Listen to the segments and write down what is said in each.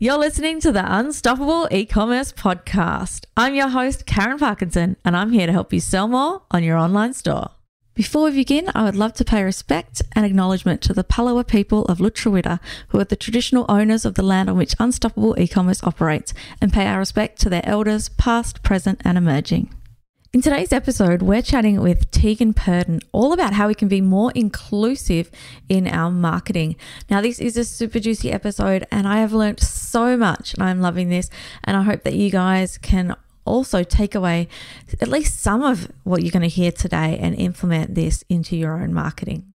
You're listening to the Unstoppable E-commerce podcast. I'm your host, Karen Parkinson, and I'm here to help you sell more on your online store. Before we begin, I would love to pay respect and acknowledgement to the Palawa people of Lutruwita, who are the traditional owners of the land on which Unstoppable E-commerce operates, and pay our respect to their elders, past, present, and emerging. In today's episode, we're chatting with Tegan Purdon all about how we can be more inclusive in our marketing. Now, this is a super juicy episode, and I have learned so much, and I'm loving this. And I hope that you guys can also take away at least some of what you're going to hear today and implement this into your own marketing.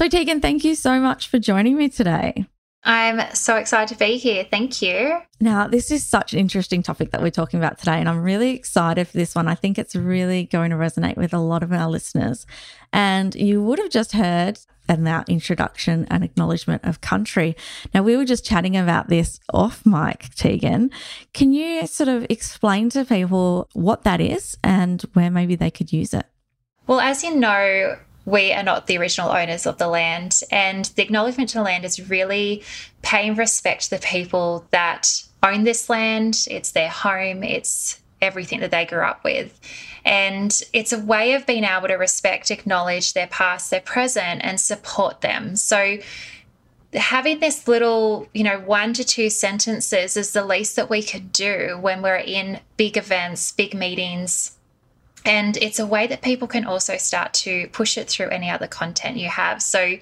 So, Tegan, thank you so much for joining me today. I'm so excited to be here. Thank you. Now, this is such an interesting topic that we're talking about today, and I'm really excited for this one. I think it's really going to resonate with a lot of our listeners. And you would have just heard in that introduction and acknowledgement of country. Now, we were just chatting about this off mic, Tegan. Can you sort of explain to people what that is and where maybe they could use it? Well, as you know, we are not the original owners of the land. And the acknowledgement to the land is really paying respect to the people that own this land. It's their home, it's everything that they grew up with. And it's a way of being able to respect, acknowledge their past, their present, and support them. So having this little, you know, one to two sentences is the least that we could do when we're in big events, big meetings, and it's a way that people can also start to push it through any other content you have. So,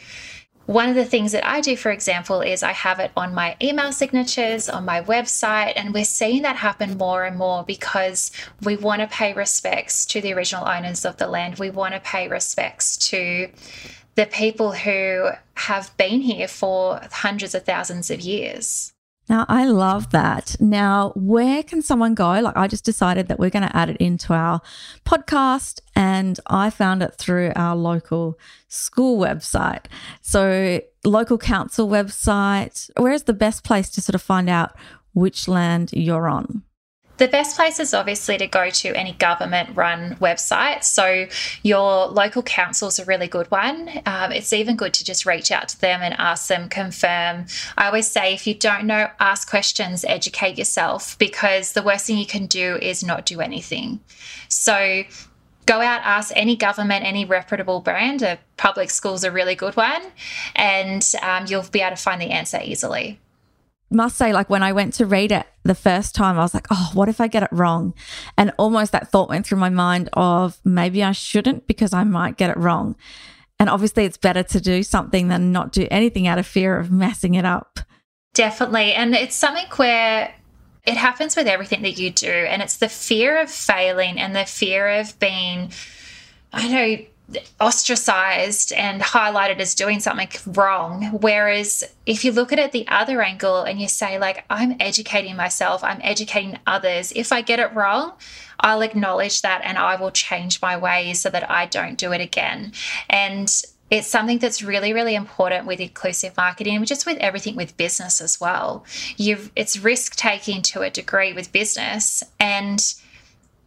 one of the things that I do, for example, is I have it on my email signatures, on my website, and we're seeing that happen more and more because we want to pay respects to the original owners of the land. We want to pay respects to the people who have been here for hundreds of thousands of years. Now, I love that. Now, where can someone go? Like, I just decided that we're going to add it into our podcast, and I found it through our local school website. So, local council website. Where's the best place to sort of find out which land you're on? The best place is obviously to go to any government run website. So, your local council is a really good one. Um, it's even good to just reach out to them and ask them, confirm. I always say if you don't know, ask questions, educate yourself, because the worst thing you can do is not do anything. So, go out, ask any government, any reputable brand. A public school's a really good one, and um, you'll be able to find the answer easily must say, like when I went to read it the first time, I was like, oh, what if I get it wrong? And almost that thought went through my mind of maybe I shouldn't because I might get it wrong. And obviously, it's better to do something than not do anything out of fear of messing it up. Definitely. And it's something where it happens with everything that you do. And it's the fear of failing and the fear of being, I know, ostracized and highlighted as doing something wrong. Whereas if you look at it the other angle and you say, like, I'm educating myself, I'm educating others, if I get it wrong, I'll acknowledge that and I will change my ways so that I don't do it again. And it's something that's really really important with inclusive marketing just with everything with business as well you it's risk taking to a degree with business and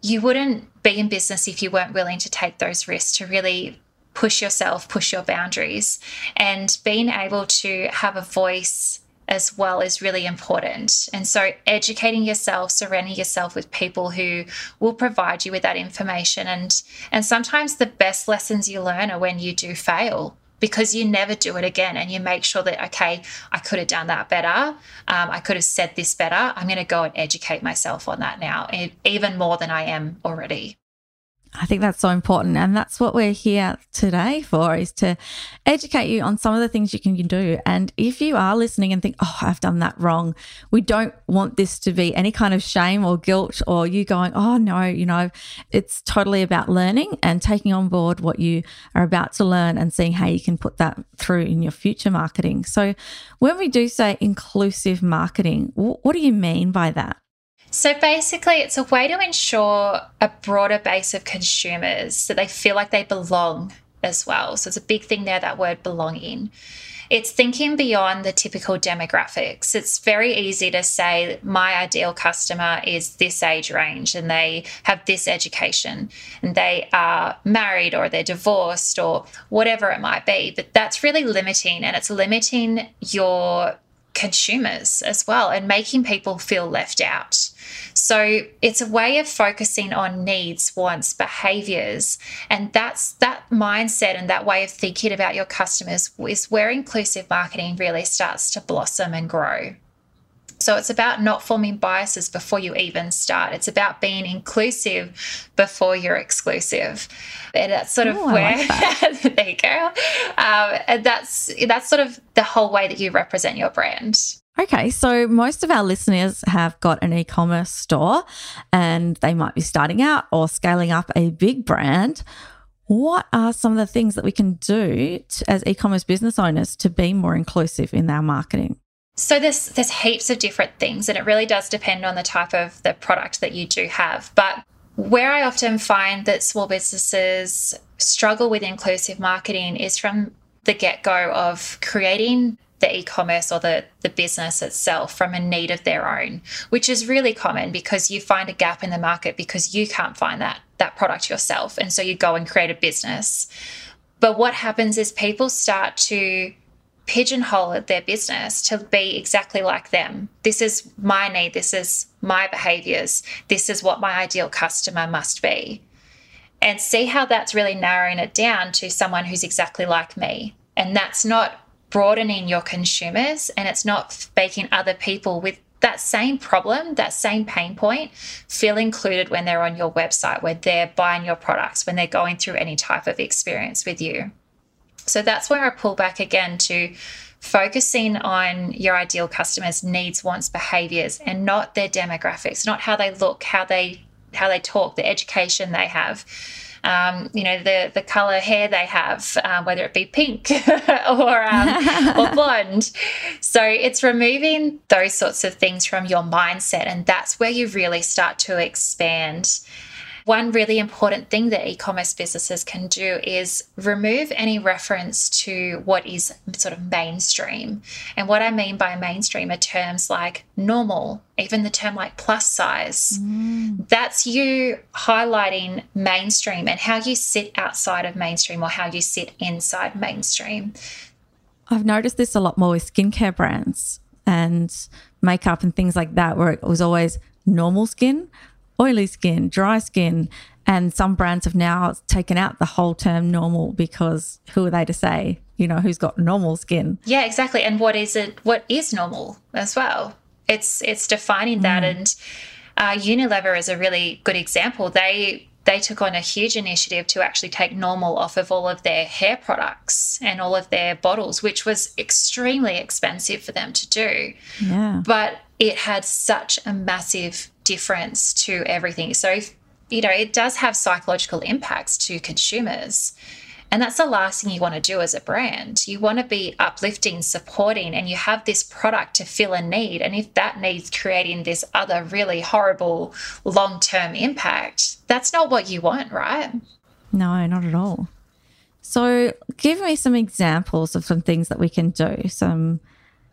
you wouldn't be in business if you weren't willing to take those risks to really push yourself, push your boundaries. And being able to have a voice as well is really important. And so, educating yourself, surrounding yourself with people who will provide you with that information. And, and sometimes the best lessons you learn are when you do fail because you never do it again and you make sure that okay i could have done that better. Um, i could have said this better. I'm going to go and educate myself on that now even more than i am already I think that's so important. And that's what we're here today for is to educate you on some of the things you can do. And if you are listening and think, oh, I've done that wrong, we don't want this to be any kind of shame or guilt or you going, oh, no, you know, it's totally about learning and taking on board what you are about to learn and seeing how you can put that through in your future marketing. So when we do say inclusive marketing, what do you mean by that? So basically, it's a way to ensure a broader base of consumers so they feel like they belong as well. So it's a big thing there, that word belonging. it's thinking beyond the typical demographics. It's very easy to say, my ideal customer is this age range and they have this education and they are married or they're divorced or whatever it might be. But that's really limiting and it's limiting your consumers as well and making people feel left out. So it's a way of focusing on needs, wants, behaviors. And that's that mindset and that way of thinking about your customers is where inclusive marketing really starts to blossom and grow. So it's about not forming biases before you even start. It's about being inclusive before you're exclusive. And that's sort of Ooh, where like that. there you go. Um, and that's that's sort of the whole way that you represent your brand. Okay, so most of our listeners have got an e commerce store and they might be starting out or scaling up a big brand. What are some of the things that we can do to, as e commerce business owners to be more inclusive in our marketing? So there's there's heaps of different things, and it really does depend on the type of the product that you do have. But where I often find that small businesses struggle with inclusive marketing is from the get go of creating the e-commerce or the, the business itself from a need of their own, which is really common because you find a gap in the market because you can't find that that product yourself. And so you go and create a business. But what happens is people start to pigeonhole their business to be exactly like them. This is my need, this is my behaviors, this is what my ideal customer must be. And see how that's really narrowing it down to someone who's exactly like me. And that's not broadening your consumers and it's not making other people with that same problem, that same pain point, feel included when they're on your website, when they're buying your products, when they're going through any type of experience with you. So that's where I pull back again to focusing on your ideal customers' needs, wants, behaviors, and not their demographics, not how they look, how they how they talk, the education they have. Um, you know the the color hair they have, um, whether it be pink or um, or blonde. So it's removing those sorts of things from your mindset, and that's where you really start to expand one really important thing that e commerce businesses can do is remove any reference to what is sort of mainstream. And what I mean by mainstream are terms like normal, even the term like plus size. Mm. That's you highlighting mainstream and how you sit outside of mainstream or how you sit inside mainstream. I've noticed this a lot more with skincare brands and makeup and things like that, where it was always normal skin oily skin, dry skin. And some brands have now taken out the whole term normal because who are they to say, you know, who's got normal skin? Yeah, exactly. And what is it? What is normal as well? It's it's defining that. Mm. And uh, Unilever is a really good example. They they took on a huge initiative to actually take normal off of all of their hair products and all of their bottles, which was extremely expensive for them to do. Yeah. But it had such a massive difference to everything. So, you know, it does have psychological impacts to consumers. And that's the last thing you want to do as a brand. You want to be uplifting, supporting, and you have this product to fill a need. And if that needs creating this other really horrible long term impact, that's not what you want, right? No, not at all. So, give me some examples of some things that we can do. Some,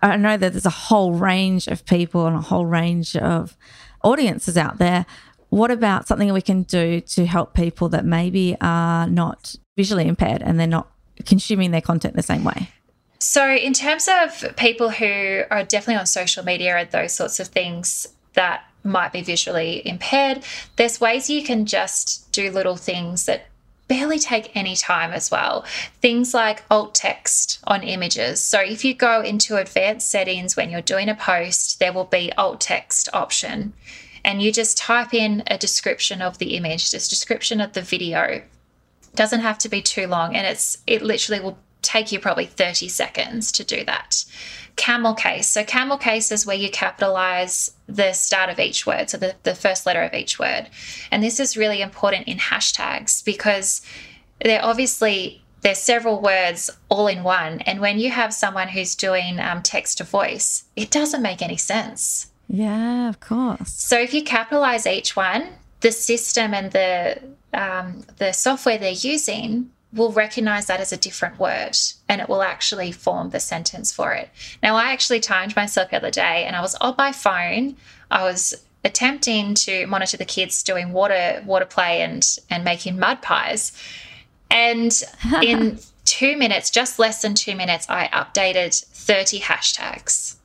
I know that there's a whole range of people and a whole range of audiences out there. What about something we can do to help people that maybe are not visually impaired and they're not consuming their content the same way? So, in terms of people who are definitely on social media and those sorts of things that might be visually impaired, there's ways you can just do little things that barely take any time as well. Things like alt text on images. So if you go into advanced settings when you're doing a post, there will be alt text option. And you just type in a description of the image, this description of the video. Doesn't have to be too long and it's it literally will take you probably 30 seconds to do that camel case. So, camel case is where you capitalize the start of each word, so the, the first letter of each word. And this is really important in hashtags because they're obviously there's several words all in one and when you have someone who's doing um, text to voice it doesn't make any sense yeah of course so if you capitalize each one the system and the um, the software they're using will recognize that as a different word and it will actually form the sentence for it. Now, I actually timed myself the other day and I was on my phone. I was attempting to monitor the kids doing water water play and and making mud pies. And in two minutes, just less than two minutes, I updated 30 hashtags.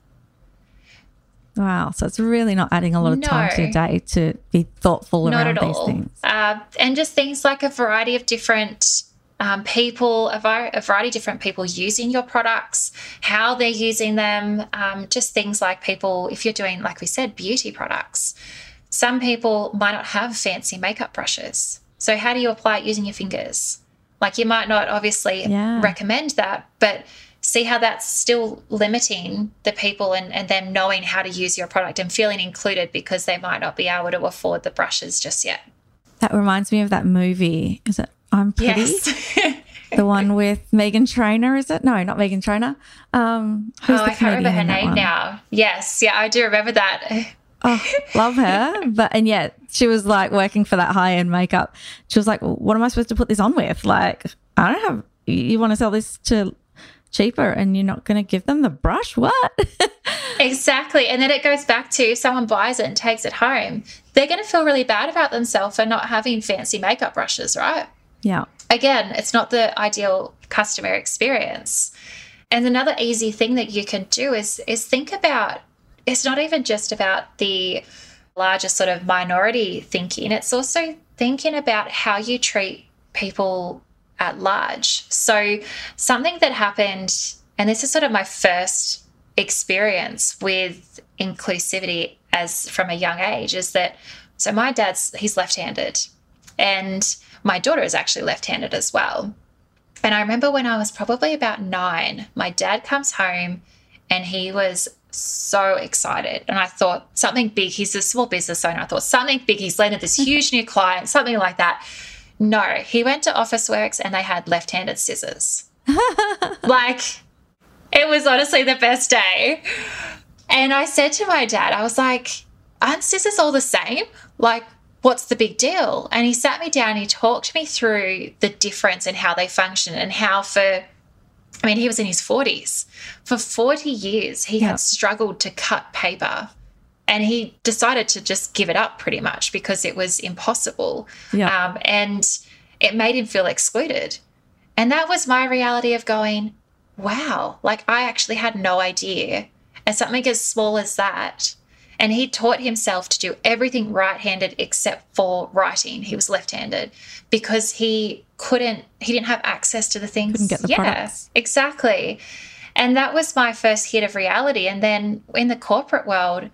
Wow. So it's really not adding a lot of No. time to your day to be thoughtful Not around at these all. things. Uh, and just things like a variety of different um, people, a, var- a variety of different people using your products, how they're using them, um, just things like people, if you're doing, like we said, beauty products, some people might not have fancy makeup brushes. So, how do you apply it using your fingers? Like, you might not obviously Yeah. recommend that, but see how that's still limiting the people and, and them knowing how to use your product and feeling included because they might not be able to afford the brushes just yet. That reminds me of that movie. Is it I'm Pretty? Yes. The one with Meghan Trainor, is it? No, not Meghan Trainor. Um, who's oh, the I can't remember her name one? now. Yes, yeah, I do remember that. Oh, love her. But and yet she was like working for that high end makeup. She was like, well, "What am I supposed to put this on with? Like, I don't have. You want to sell this to cheaper, and you're not going to give them the brush? What? Exactly. And then it goes back to someone buys it and takes it home, they're going to feel really bad about themselves for not having fancy makeup brushes, right? Yeah, Again, it's not the ideal customer experience. And another easy thing that you can do is is think about it's not even just about the larger sort of minority thinking, it's also thinking about how you treat people at large. So something that happened and this is sort of my first experience with inclusivity as from a young age is that so my dad's he's left-handed and my daughter is actually left-handed as well. And I remember when I was probably about 9, my dad comes home and he was so excited. And I thought something big, he's a small business owner. I thought something big, he's landed this huge new client, something like that. No, he went to Officeworks and they had left-handed scissors. like it was honestly the best day. And I said to my dad, I was like, aren't scissors all the same? Like, what's the big deal? And he sat me down he talked me through the difference in how they function and how for I mean, he was in his 40s. For 40 years, he Yeah. had struggled to cut paper. And he decided to just give it up pretty much because it was impossible. Yeah. Um, and it made him feel excluded. And that was my reality of going, wow, like I actually had no idea. And something as small as that. And he taught himself to do everything right handed except for writing. He was left handed because he couldn't, he didn't have access to the things. Couldn't get the yeah, products. exactly. And that was my first hit of reality. And then in the corporate world,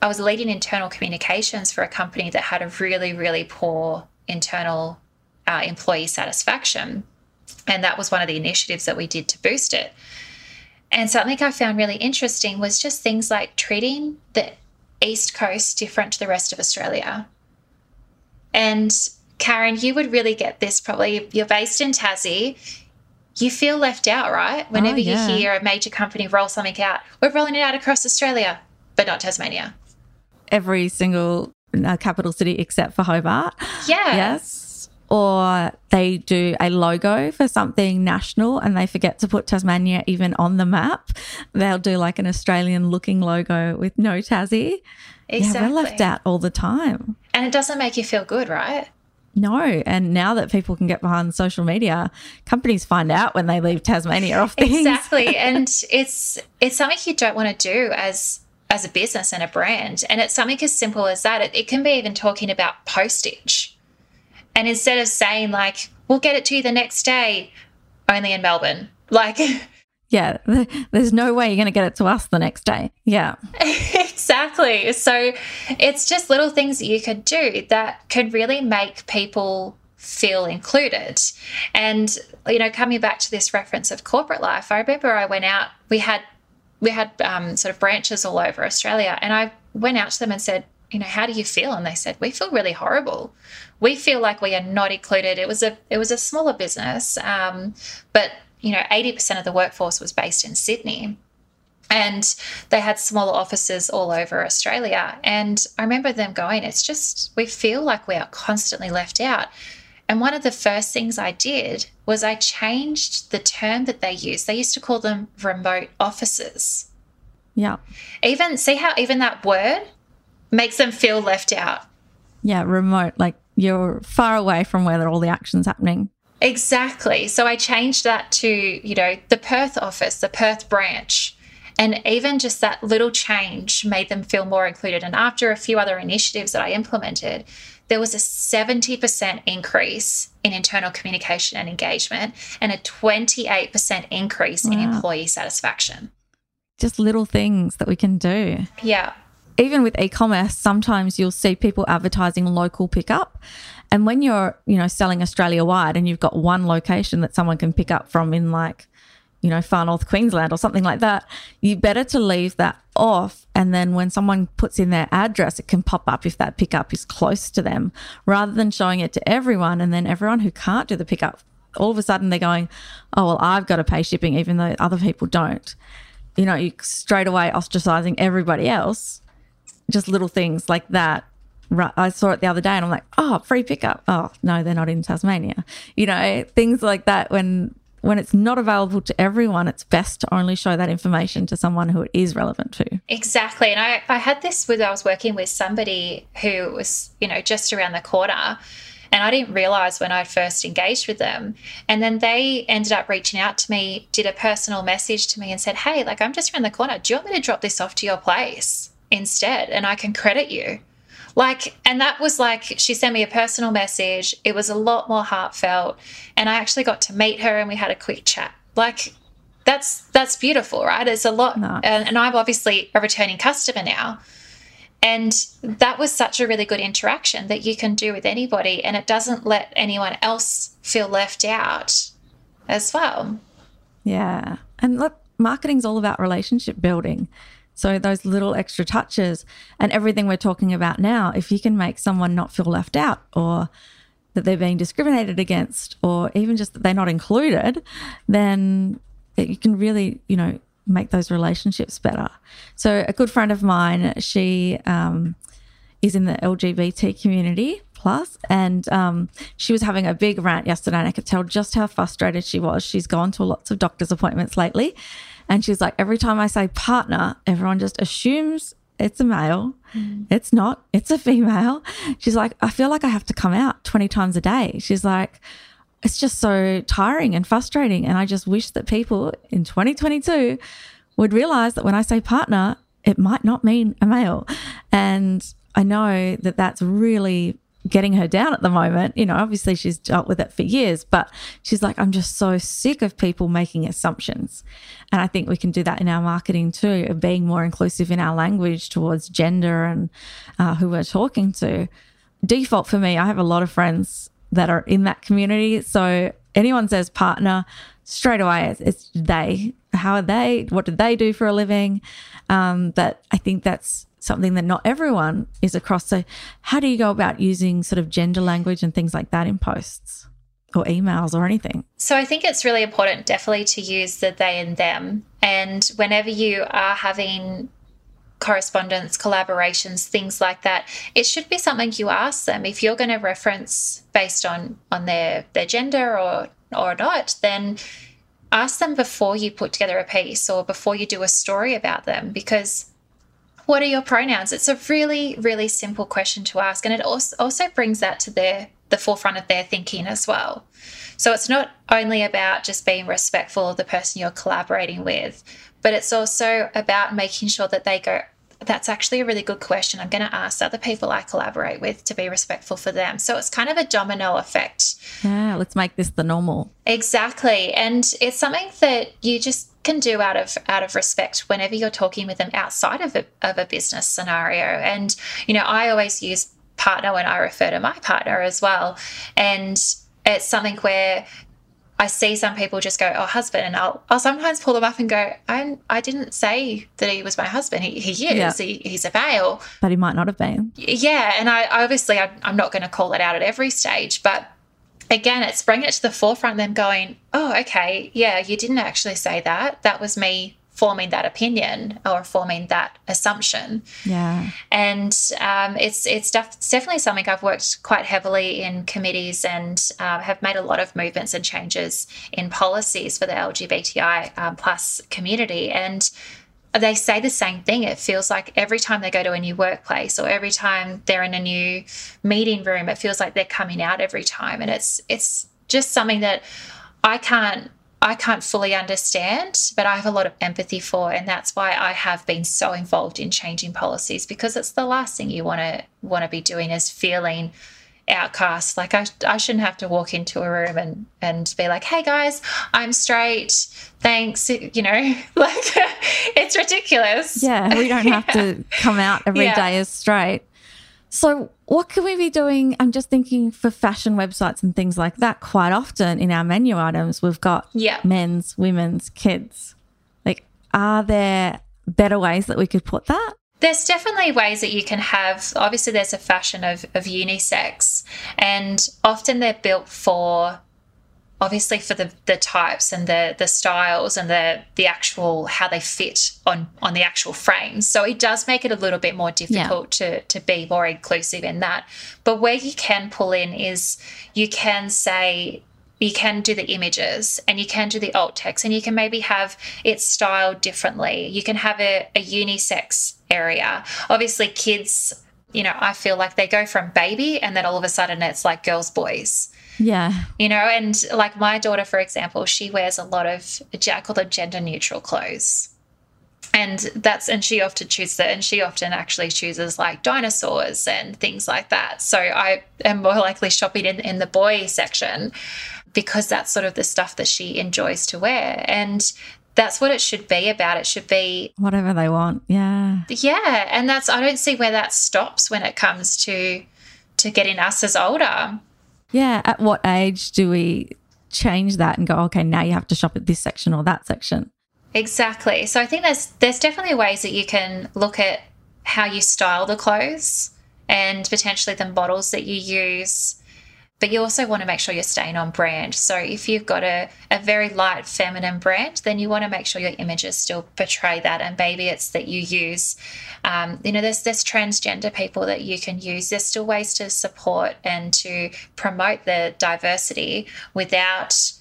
I was leading internal communications for a company that had a really, really poor internal uh, employee satisfaction. And that was one of the initiatives that we did to boost it. And something I found really interesting was just things like treating the East Coast different to the rest of Australia. And Karen, you would really get this probably. You're based in Tassie. You feel left out, right? Whenever yeah. you hear a major company roll something out, we're rolling it out across Australia, but not Tasmania. every single uh, capital city except for Hobart. Yeah. Yes. Or they do a logo for something national and they forget to put Tasmania even on the map. They'll do like an Australian looking logo with no Tassie. Exactly. Yeah, we're left out all the time. And it doesn't make you feel good, right? No. And now that people can get behind social media, companies find out when they leave Tasmania off things. exactly and it's it's something you don't want to do as as a business and a brand and it's something as simple as that it, it can be even talking about postage and instead of saying like we'll get it to you the next day only in melbourne like Yeah. There's no way you're going to get it to us the next day. Yeah. exactly so it's just little things that you could do that could really make people feel included and you know coming back to this reference of corporate life i remember i went out we had we had um, sort of branches all over australia and i went out to them and said you know how do you feel and they said we feel really horrible we feel like we are not included it was a it was a smaller business um, but you know 80% of the workforce was based in sydney and they had smaller offices all over Australia. And I remember them going, it's just, we feel like we are constantly left out. And one of the first things I did was I changed the term that they used. They used to call them remote offices. Yeah. Even see how even that word makes them feel left out. Yeah, remote, like you're far away from where all the action's happening. Exactly. So I changed that to, you know, the Perth office, the Perth branch. And even just that little change made them feel more included. And after a few other initiatives that I implemented, there was a 70% increase in internal communication and engagement and a 28% increase wow. in employee satisfaction. Just little things that we can do. Yeah. Even with e-commerce, sometimes you'll see people advertising local pickup. And when you're, you know, selling Australia wide and you've got one location that someone can pick up from in like you know, far north Queensland or something like that, you better to leave that off. And then when someone puts in their address, it can pop up if that pickup is close to them rather than showing it to everyone. And then everyone who can't do the pickup, all of a sudden they're going, oh, well, I've got to pay shipping, even though other people don't. You know, you straight away ostracizing everybody else. Just little things like that I saw it the other day and I'm like, oh, free pickup. Oh, no, they're not in Tasmania. You know, things like that when when it's not available to everyone, it's best to only show that information to someone who it is relevant to. Exactly. And I, I had this with, I was working with somebody who was, you know, just around the corner. And I didn't realize when I first engaged with them. And then they ended up reaching out to me, did a personal message to me and said, Hey, like, I'm just around the corner. Do you want me to drop this off to your place instead? And I can credit you. Like, and that was like, she sent me a personal message. It was a lot more heartfelt. And I actually got to meet her and we had a quick chat. Like, that's that's beautiful, right? It's a lot, nice. and, and I'm obviously a returning customer now, and that was such a really good interaction that you can do with anybody, and it doesn't let anyone else feel left out as well. Yeah, and look, marketing's all about relationship building. So those little extra touches and everything we're talking about now, if you can make someone not feel left out or that they're being discriminated against or even just that they're not included, then you can really, you know, make those relationships better. So a good friend of mine, she um, is in the LGBT community plus, and um, she was having a big rant yesterday, and I could tell just how frustrated she was. She's gone to lots of doctor's appointments lately, and she's like, every time I say partner, everyone just assumes it's a male. Mm. It's not, it's a female. She's like, I feel like I have to come out 20 times a day. She's like, it's just so tiring and frustrating. And I just wish that people in 2022 would realize that when I say partner, it might not mean a male. And I know that that's really getting her down at the moment. You know, obviously she's dealt with it for years, but she's like, I'm just so sick of people making assumptions. And I think we can do that in our marketing too, of being more inclusive in our language towards gender and uh, who we're talking to. Default for me, I have a lot of friends that are in that community. So anyone says partner, straight away it's, it's they. How are they? What do they do for a living? Um, but I think that's something that not everyone is across. So, how do you go about using sort of gender language and things like that in posts or emails or anything? So, I think it's really important, definitely, to use the they and them. And whenever you are having correspondence, collaborations, things like that, it should be something you ask them. If you're going to reference based on on their their gender or or not, then ask them before you put together a piece or before you do a story about them because what are your pronouns? It's a really, really simple question to ask. And it also, brings that to their the forefront of their thinking as well. So it's not only about just being respectful of the person you're collaborating with, but it's also about making sure that they go, that's actually a really good question. I'm going to ask other people I collaborate with to be respectful for them. So it's kind of a domino effect. Yeah, let's make this the normal. Exactly. And it's something that you just can do out of out of respect whenever you're talking with them outside of a, of a business scenario. And you know, I always use partner when I refer to my partner as well. And it's something where I see some people just go, "Oh, husband," and I'll I'll sometimes pull them up and go, "I I didn't say that he was my husband. He, he is. Yeah. He, he's a male, but he might not have been." Yeah, and I obviously I, I'm not going to call it out at every stage, but again, it's bringing it to the forefront, them going, oh, okay, yeah, you didn't actually say that. That was me forming that opinion or forming that assumption. Yeah. And um, it's it's, def- it's definitely something I've worked quite heavily in committees and uh, have made a lot of movements and changes in policies for the LGBTI um, plus community. And they say the same thing. It feels like every time they go to a new workplace or every time they're in a new meeting room, it feels like they're coming out every time. And it's it's just something that I can't I can't fully understand, but I have a lot of empathy for, and that's why I have been so involved in changing policies because it's the last thing you want to want to be doing is feeling outcast. Like I, I shouldn't have to walk into a room and and be like, "Hey guys, I'm straight. Thanks." You know, like it's ridiculous. Yeah, we don't have to come out every yeah. day as straight. So, what can we be doing? I'm just thinking for fashion websites and things like that. Quite often in our menu items, we've got yeah. men's, women's, kids. Like, are there better ways that we could put that? There's definitely ways that you can have. Obviously, there's a fashion of, of unisex, and often they're built for obviously for the the types and the the styles and the the actual how they fit on on the actual frames so it does make it a little bit more difficult yeah. to to be more inclusive in that. But where you can pull in is you can say you can do the images and you can do the alt text and you can maybe have it styled differently. You can have a, a unisex area. Obviously kids you know i feel like they go from baby and then all of a sudden it's like girls boys yeah. You know, and like my daughter, for example, she wears a lot of, I call them gender neutral clothes. And that's, and she often chooses it, and she often actually chooses like dinosaurs and things like that. So I am more likely shopping in, in the boy section because that's sort of the stuff that she enjoys to wear. And that's what it should be about. It should be whatever they want. Yeah. Yeah. And that's, I don't see where that stops when it comes to, to getting us as older. Yeah. At what age do we change that and go, okay, now you have to shop at this section or that section? Exactly. So I think there's there's definitely ways that you can look at how you style the clothes and potentially the models that you use but you also want to make sure you're staying on brand. So if you've got a, a very light feminine brand, then you want to make sure your images still portray that. And maybe it's that you use, um, you know, there's there's transgender people that you can use. There's still ways to support and to promote the diversity without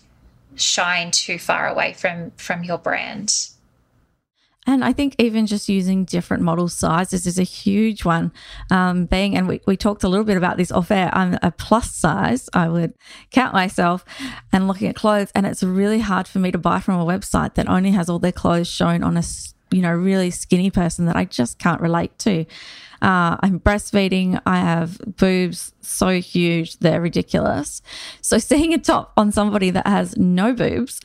shying too far away from from your brand. And I think even just using different model sizes is a huge one. Um, being, and we, we talked a little bit about this off air, I'm a plus size, I would count myself and looking at clothes. And it's really hard for me to buy from a website that only has all their clothes shown on a, you know, really skinny person that I just can't relate to. Uh, I'm breastfeeding. I have boobs so huge, they're ridiculous. So seeing a top on somebody that has no boobs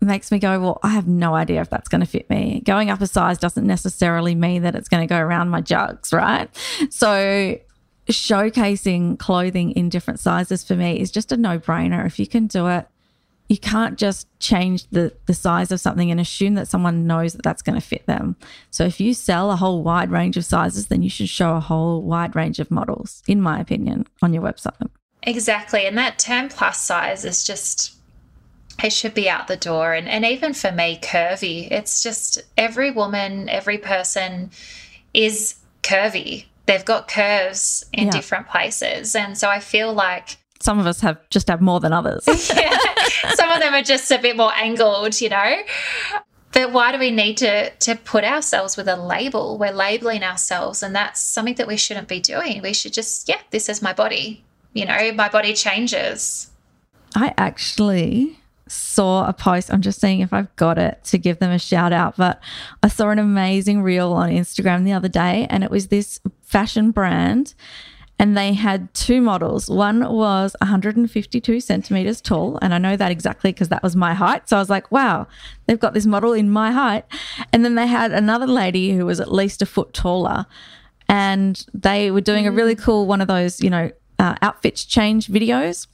makes me go, well, I have no idea if that's going to fit me. Going up a size doesn't necessarily mean that it's going to go around my jugs, right? So showcasing clothing in different sizes for me is just a no brainer. If you can do it, you can't just change the, the size of something and assume that someone knows that that's going to fit them. So if you sell a whole wide range of sizes, then you should show a whole wide range of models, in my opinion, on your website. Exactly. And that term plus size is just, it should be out the door. And, and even for me, curvy, it's just every woman, every person is curvy. They've got curves in yeah. different places. And so I feel like some of us have just have more than others. yeah. Some of them are just a bit more angled, you know. But why do we need to to put ourselves with a label? We're labeling ourselves and that's something that we shouldn't be doing. We should just, yeah, this is my body. You know, my body changes. I actually saw a post. I'm just seeing if I've got it to give them a shout out, but I saw an amazing reel on Instagram the other day and it was this fashion brand and they had two models. One was 152 centimeters tall, and I know that exactly because that was my height. So I was like, wow, they've got this model in my height. And then they had another lady who was at least a foot taller, and they were doing a really mm. cool one of those, you know, uh, outfits change videos.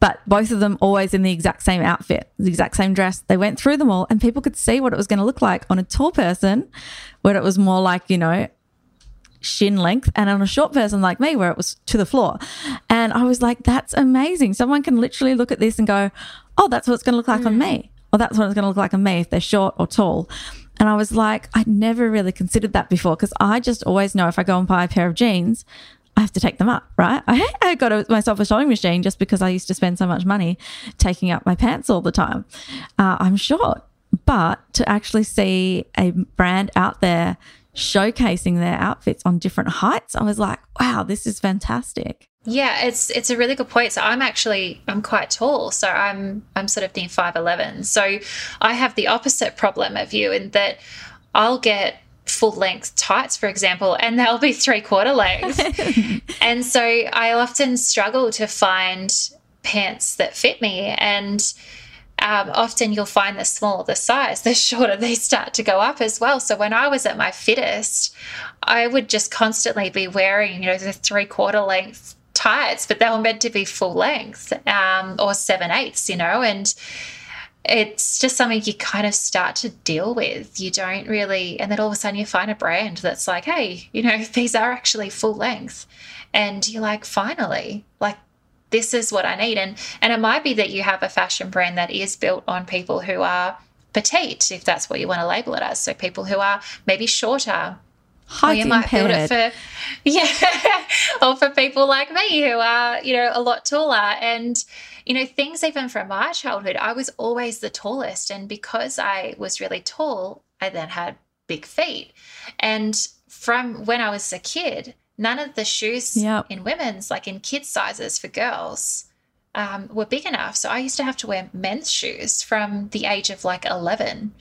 But both of them always in the exact same outfit, the exact same dress. They went through them all, and people could see what it was going to look like on a tall person, where it was more like, you know, shin length and on a short person like me where it was to the floor. And I was like, that's amazing. Someone can literally look at this and go, oh, that's what it's going to look like mm. on me. Or that's what it's going to look like on me if they're short or tall. And I was like, i'd never really considered that before because I just always know if I go and buy a pair of jeans, I have to take them up, right? I, I got a, myself a sewing machine just because I used to spend so much money taking up my pants all the time. Uh, I'm short, but to actually see a brand out there showcasing their outfits on different heights, I was like, wow, this is fantastic. Yeah, it's it's a really good point. So I'm actually I'm quite tall, so I'm I'm sort of near five eleven. So I have the opposite problem of you in that I'll get full length tights, for example, and they'll be three quarter length. and so I often struggle to find pants that fit me. And um, often you'll find the smaller the size, the shorter they start to go up as well. So when I was at my fittest, I would just constantly be wearing, you know, the three quarter length tights, but they were meant to be full length um, or seven eighths, you know, and it's just something you kind of start to deal with. You don't really, and then all of a sudden you find a brand that's like, hey, you know, these are actually full length. And you're like, finally, like this is what I need. And and it might be that you have a fashion brand that is built on people who are petite, if that's what you want to label it as. So people who are maybe shorter. Height or you might build it for yeah, or for people like me who are, you know, a lot taller. And you know, things even from my childhood, I was always the tallest. And because I was really tall, I then had big feet. And from when I was a kid, none of the shoes yep. in women's, like in kids' sizes for girls, um, were big enough. So I used to have to wear men's shoes from the age of like 11.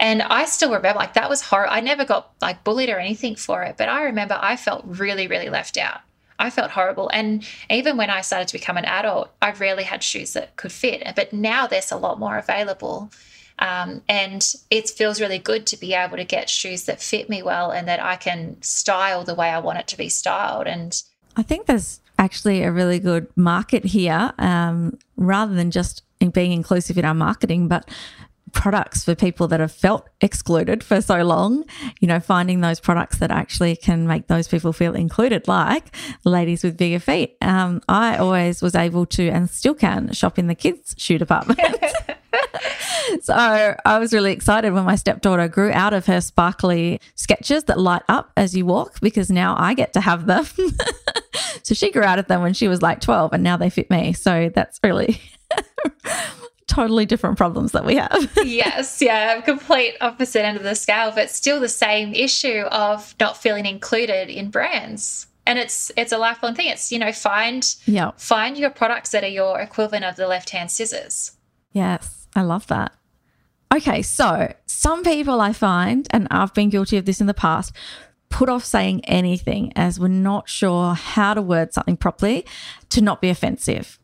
And I still remember, like, that was horrible. I never got like bullied or anything for it, but I remember I felt really, really left out. I felt horrible. And even when I started to become an adult, I rarely had shoes that could fit. But now there's a lot more available. Um, and it feels really good to be able to get shoes that fit me well and that I can style the way I want it to be styled. And I think there's actually a really good market here um, rather than just being inclusive in our marketing, but products for people that have felt excluded for so long, you know, finding those products that actually can make those people feel included, like ladies with bigger feet. Um, I always was able to and still can shop in the kids' shoe department. so I was really excited when my stepdaughter grew out of her sparkly Skechers that light up as you walk because now I get to have them. so she grew out of them when she was like 12 and now they fit me. So that's really totally different problems that we have. yes, yeah, complete opposite end of the scale, but still the same issue of not feeling included in brands. And it's it's a lifelong thing. It's you know find yeah find your products that are your equivalent of the left hand scissors. Yes, I love that. Okay, so some people I find, and I've been guilty of this in the past, put off saying anything as we're not sure how to word something properly to not be offensive.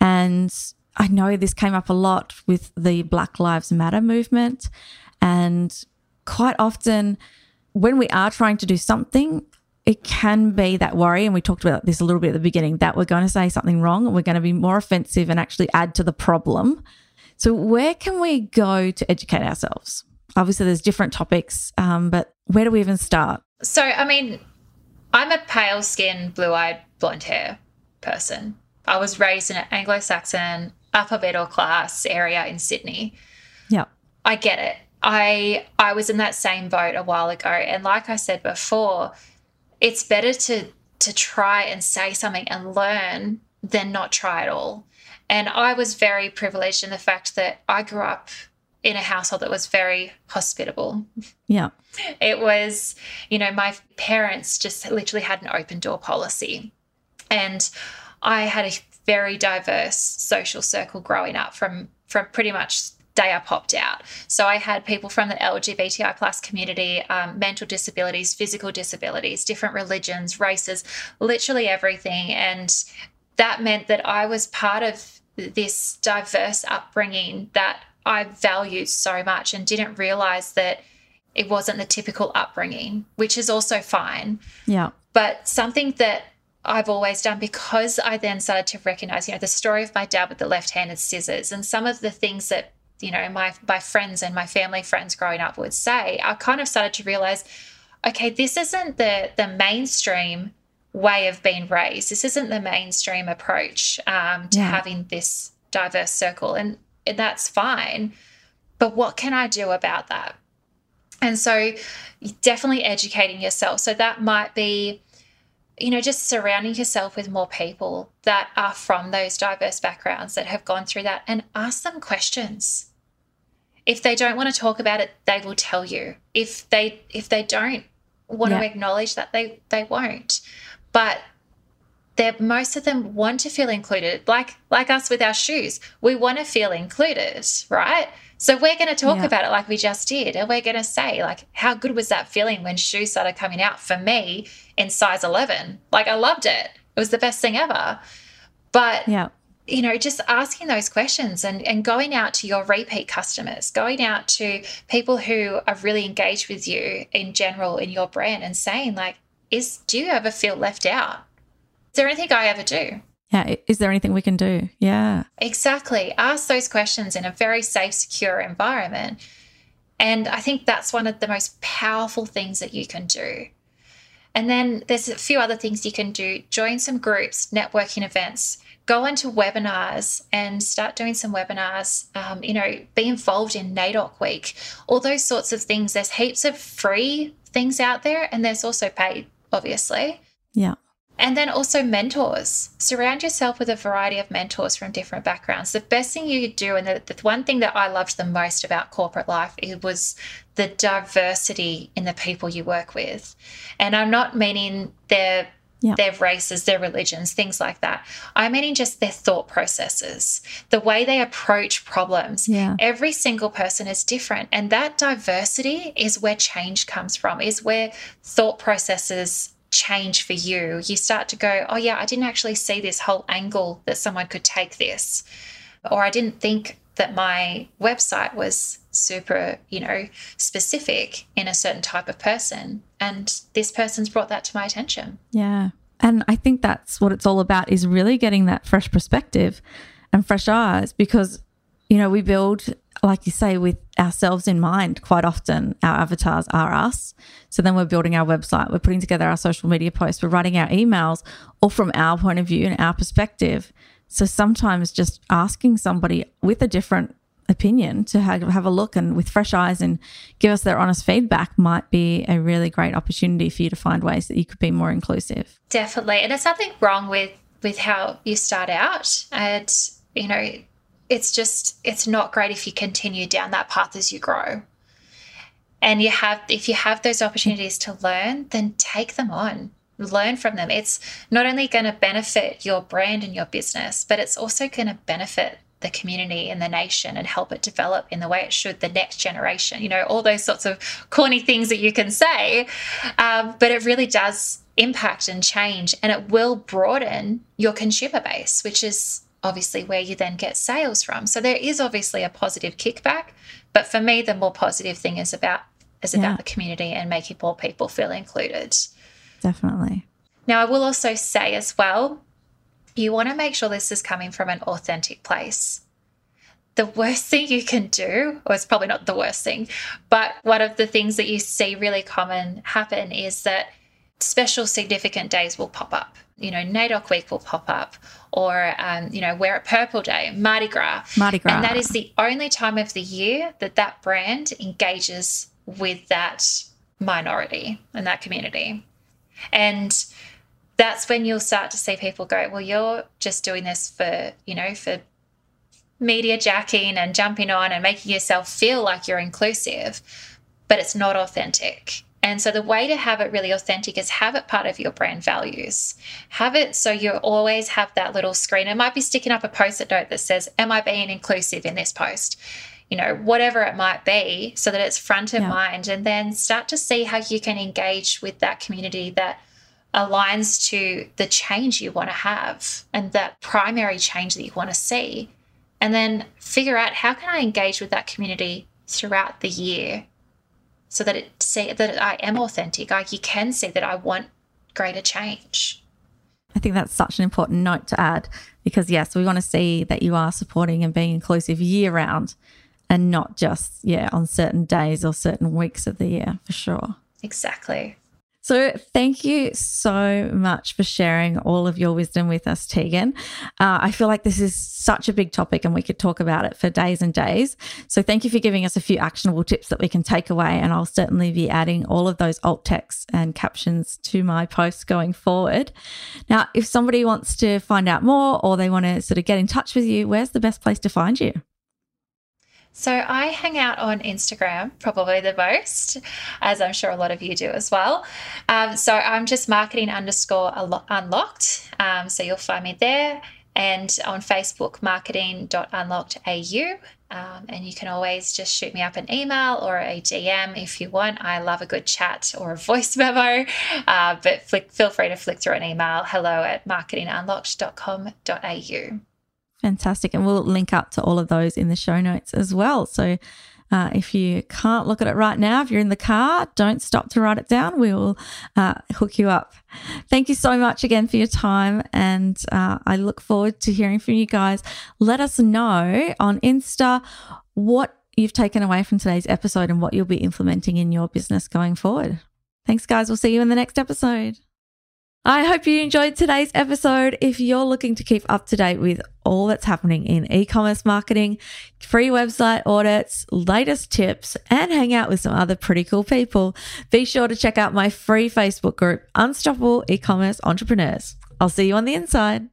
And I know this came up a lot with the Black Lives Matter movement. And quite often, when we are trying to do something, it can be that worry. And we talked about this a little bit at the beginning that we're going to say something wrong we're going to be more offensive and actually add to the problem. So, where can we go to educate ourselves? Obviously, there's different topics, um, but where do we even start? So, I mean, I'm a pale skinned, blue eyed, blonde hair person. I was raised in an Anglo Saxon upper middle class area in Sydney. Yeah. I get it. I I was in that same boat a while ago and like I said before, it's better to to try and say something and learn than not try at all. And I was very privileged in the fact that I grew up in a household that was very hospitable. Yeah. It was, you know, my parents just literally had an open door policy. And I had a very diverse social circle growing up from from pretty much day I popped out. So I had people from the LGBTI plus community, um, mental disabilities, physical disabilities, different religions, races, literally everything. And that meant that I was part of this diverse upbringing that I valued so much and didn't realize that it wasn't the typical upbringing, which is also fine. Yeah. But something that I've always done because I then started to recognize, you know, the story of my dad with the left-handed scissors and some of the things that, you know, my my friends and my family friends growing up would say, I kind of started to realize, okay, this isn't the the mainstream way of being raised. This isn't the mainstream approach um, to yeah. having this diverse circle, and, that's fine. But what can I do about that? And so, definitely educating yourself. So, that might be, you know, just surrounding yourself with more people that are from those diverse backgrounds that have gone through that and ask them questions. If they don't want to talk about it, they will tell you. If they if they don't want yeah. to acknowledge that, they they won't. But that most of them want to feel included like like us with our shoes. We want to feel included right? So we're going to talk yeah. about it like we just did and we're going to say like how good was that feeling when shoes started coming out for me in size 11 like i loved it. It was the best thing ever. But yeah. you know just asking those questions and, and going out to your repeat customers going out to people who are really engaged with you in general in your brand and saying like is do you ever feel left out is there anything I ever do? Yeah. Is there anything we can do? Yeah. Exactly. Ask those questions in a very safe, secure environment. And I think that's one of the most powerful things that you can do. And then there's a few other things you can do. Join some groups, networking events, go into webinars and start doing some webinars. Um, you know, be involved in NAIDOC Week, all those sorts of things. There's heaps of free things out there, and there's also paid, obviously. Yeah. And then also mentors. Surround yourself with a variety of mentors from different backgrounds. The best thing you could do, and the, the, one thing that I loved the most about corporate life, it was the diversity in the people you work with. And I'm not meaning their yeah. their races, their religions, things like that. I'm meaning just their thought processes, the way they approach problems. Yeah. Every single person is different. And that diversity is where change comes from, is where thought processes change for you. You start to go, oh, yeah, I didn't actually see this whole angle that someone could take this. Or I didn't think that my website was super, you know, specific in a certain type of person. And this person's brought that to my attention. Yeah. And I think that's what it's all about is really getting that fresh perspective and fresh eyes because, you know, we build like you say, with ourselves in mind, quite often our avatars are us. So then we're building our website, we're putting together our social media posts, we're writing our emails, all from our point of view and our perspective. So sometimes just asking somebody with a different opinion to have, have a look and with fresh eyes and give us their honest feedback might be a really great opportunity for you to find ways that you could be more inclusive. Definitely. And there's nothing wrong with with how you start out. And you know, it's just it's not great if you continue down that path as you grow and you have if you have those opportunities to learn then take them on learn from them it's not only going to benefit your brand and your business but it's also going to benefit the community and the nation and help it develop in the way it should the next generation you know all those sorts of corny things that you can say um, but it really does impact and change and it will broaden your consumer base which is obviously where you then get sales from. So there is obviously a positive kickback, but for me the more positive thing is about is about the community and making more people feel included. Definitely. Now I will also say as well, you want to make sure this is coming from an authentic place. The worst thing you can do, or it's probably not the worst thing, but one of the things that you see really common happen is that special significant days will pop up. You know, NAIDOC week will pop up, or um, you know, Wear It Purple day, Mardi Gras. Mardi Gras. And that is the only time of the year that that brand engages with that minority and that community. And that's when you'll start to see people go, well, you're just doing this for, you know, for media jacking and jumping on and making yourself feel like you're inclusive, but it's not authentic. And so the way to have it really authentic is have it part of your brand values. Have it so you always have that little screen. It might be sticking up a post-it note that says, Am I being inclusive in this post? You know, whatever it might be, so that it's front of yeah. mind. And then start to see how you can engage with that community that aligns to the change you want to have and that primary change that you want to see. And then figure out how can I engage with that community throughout the year so that it say that I am authentic. I you can see that I want greater change. I think that's such an important note to add because yes, we want to see that you are supporting and being inclusive year round and not just yeah on certain days or certain weeks of the year for sure. Exactly. So, thank you so much for sharing all of your wisdom with us, Tegan. Uh, I feel like this is such a big topic and we could talk about it for days and days. So, thank you for giving us a few actionable tips that we can take away. And I'll certainly be adding all of those alt texts and captions to my posts going forward. Now, if somebody wants to find out more or they want to sort of get in touch with you, where's the best place to find you? So I hang out on Instagram probably the most, as I'm sure a lot of you do as well. Um, so I'm just marketing underscore unlocked. Um, so you'll find me there and on Facebook, marketing.unlockedau. Um, and you can always just shoot me up an email or a DM if you want. I love a good chat or a voice memo, uh, but flick, feel free to flick through an email hello at marketingunlocked.com.au. Fantastic. And we'll link up to all of those in the show notes as well. So uh, if you can't look at it right now, if you're in the car, don't stop to write it down. We will uh, hook you up. Thank you so much again for your time. And uh, I look forward to hearing from you guys. Let us know on Insta what you've taken away from today's episode and what you'll be implementing in your business going forward. Thanks, guys. We'll see you in the next episode. I hope you enjoyed today's episode. If you're looking to keep up to date with all that's happening in e commerce marketing, free website audits, latest tips, and hang out with some other pretty cool people, be sure to check out my free Facebook group, Unstoppable E Commerce Entrepreneurs. I'll see you on the inside.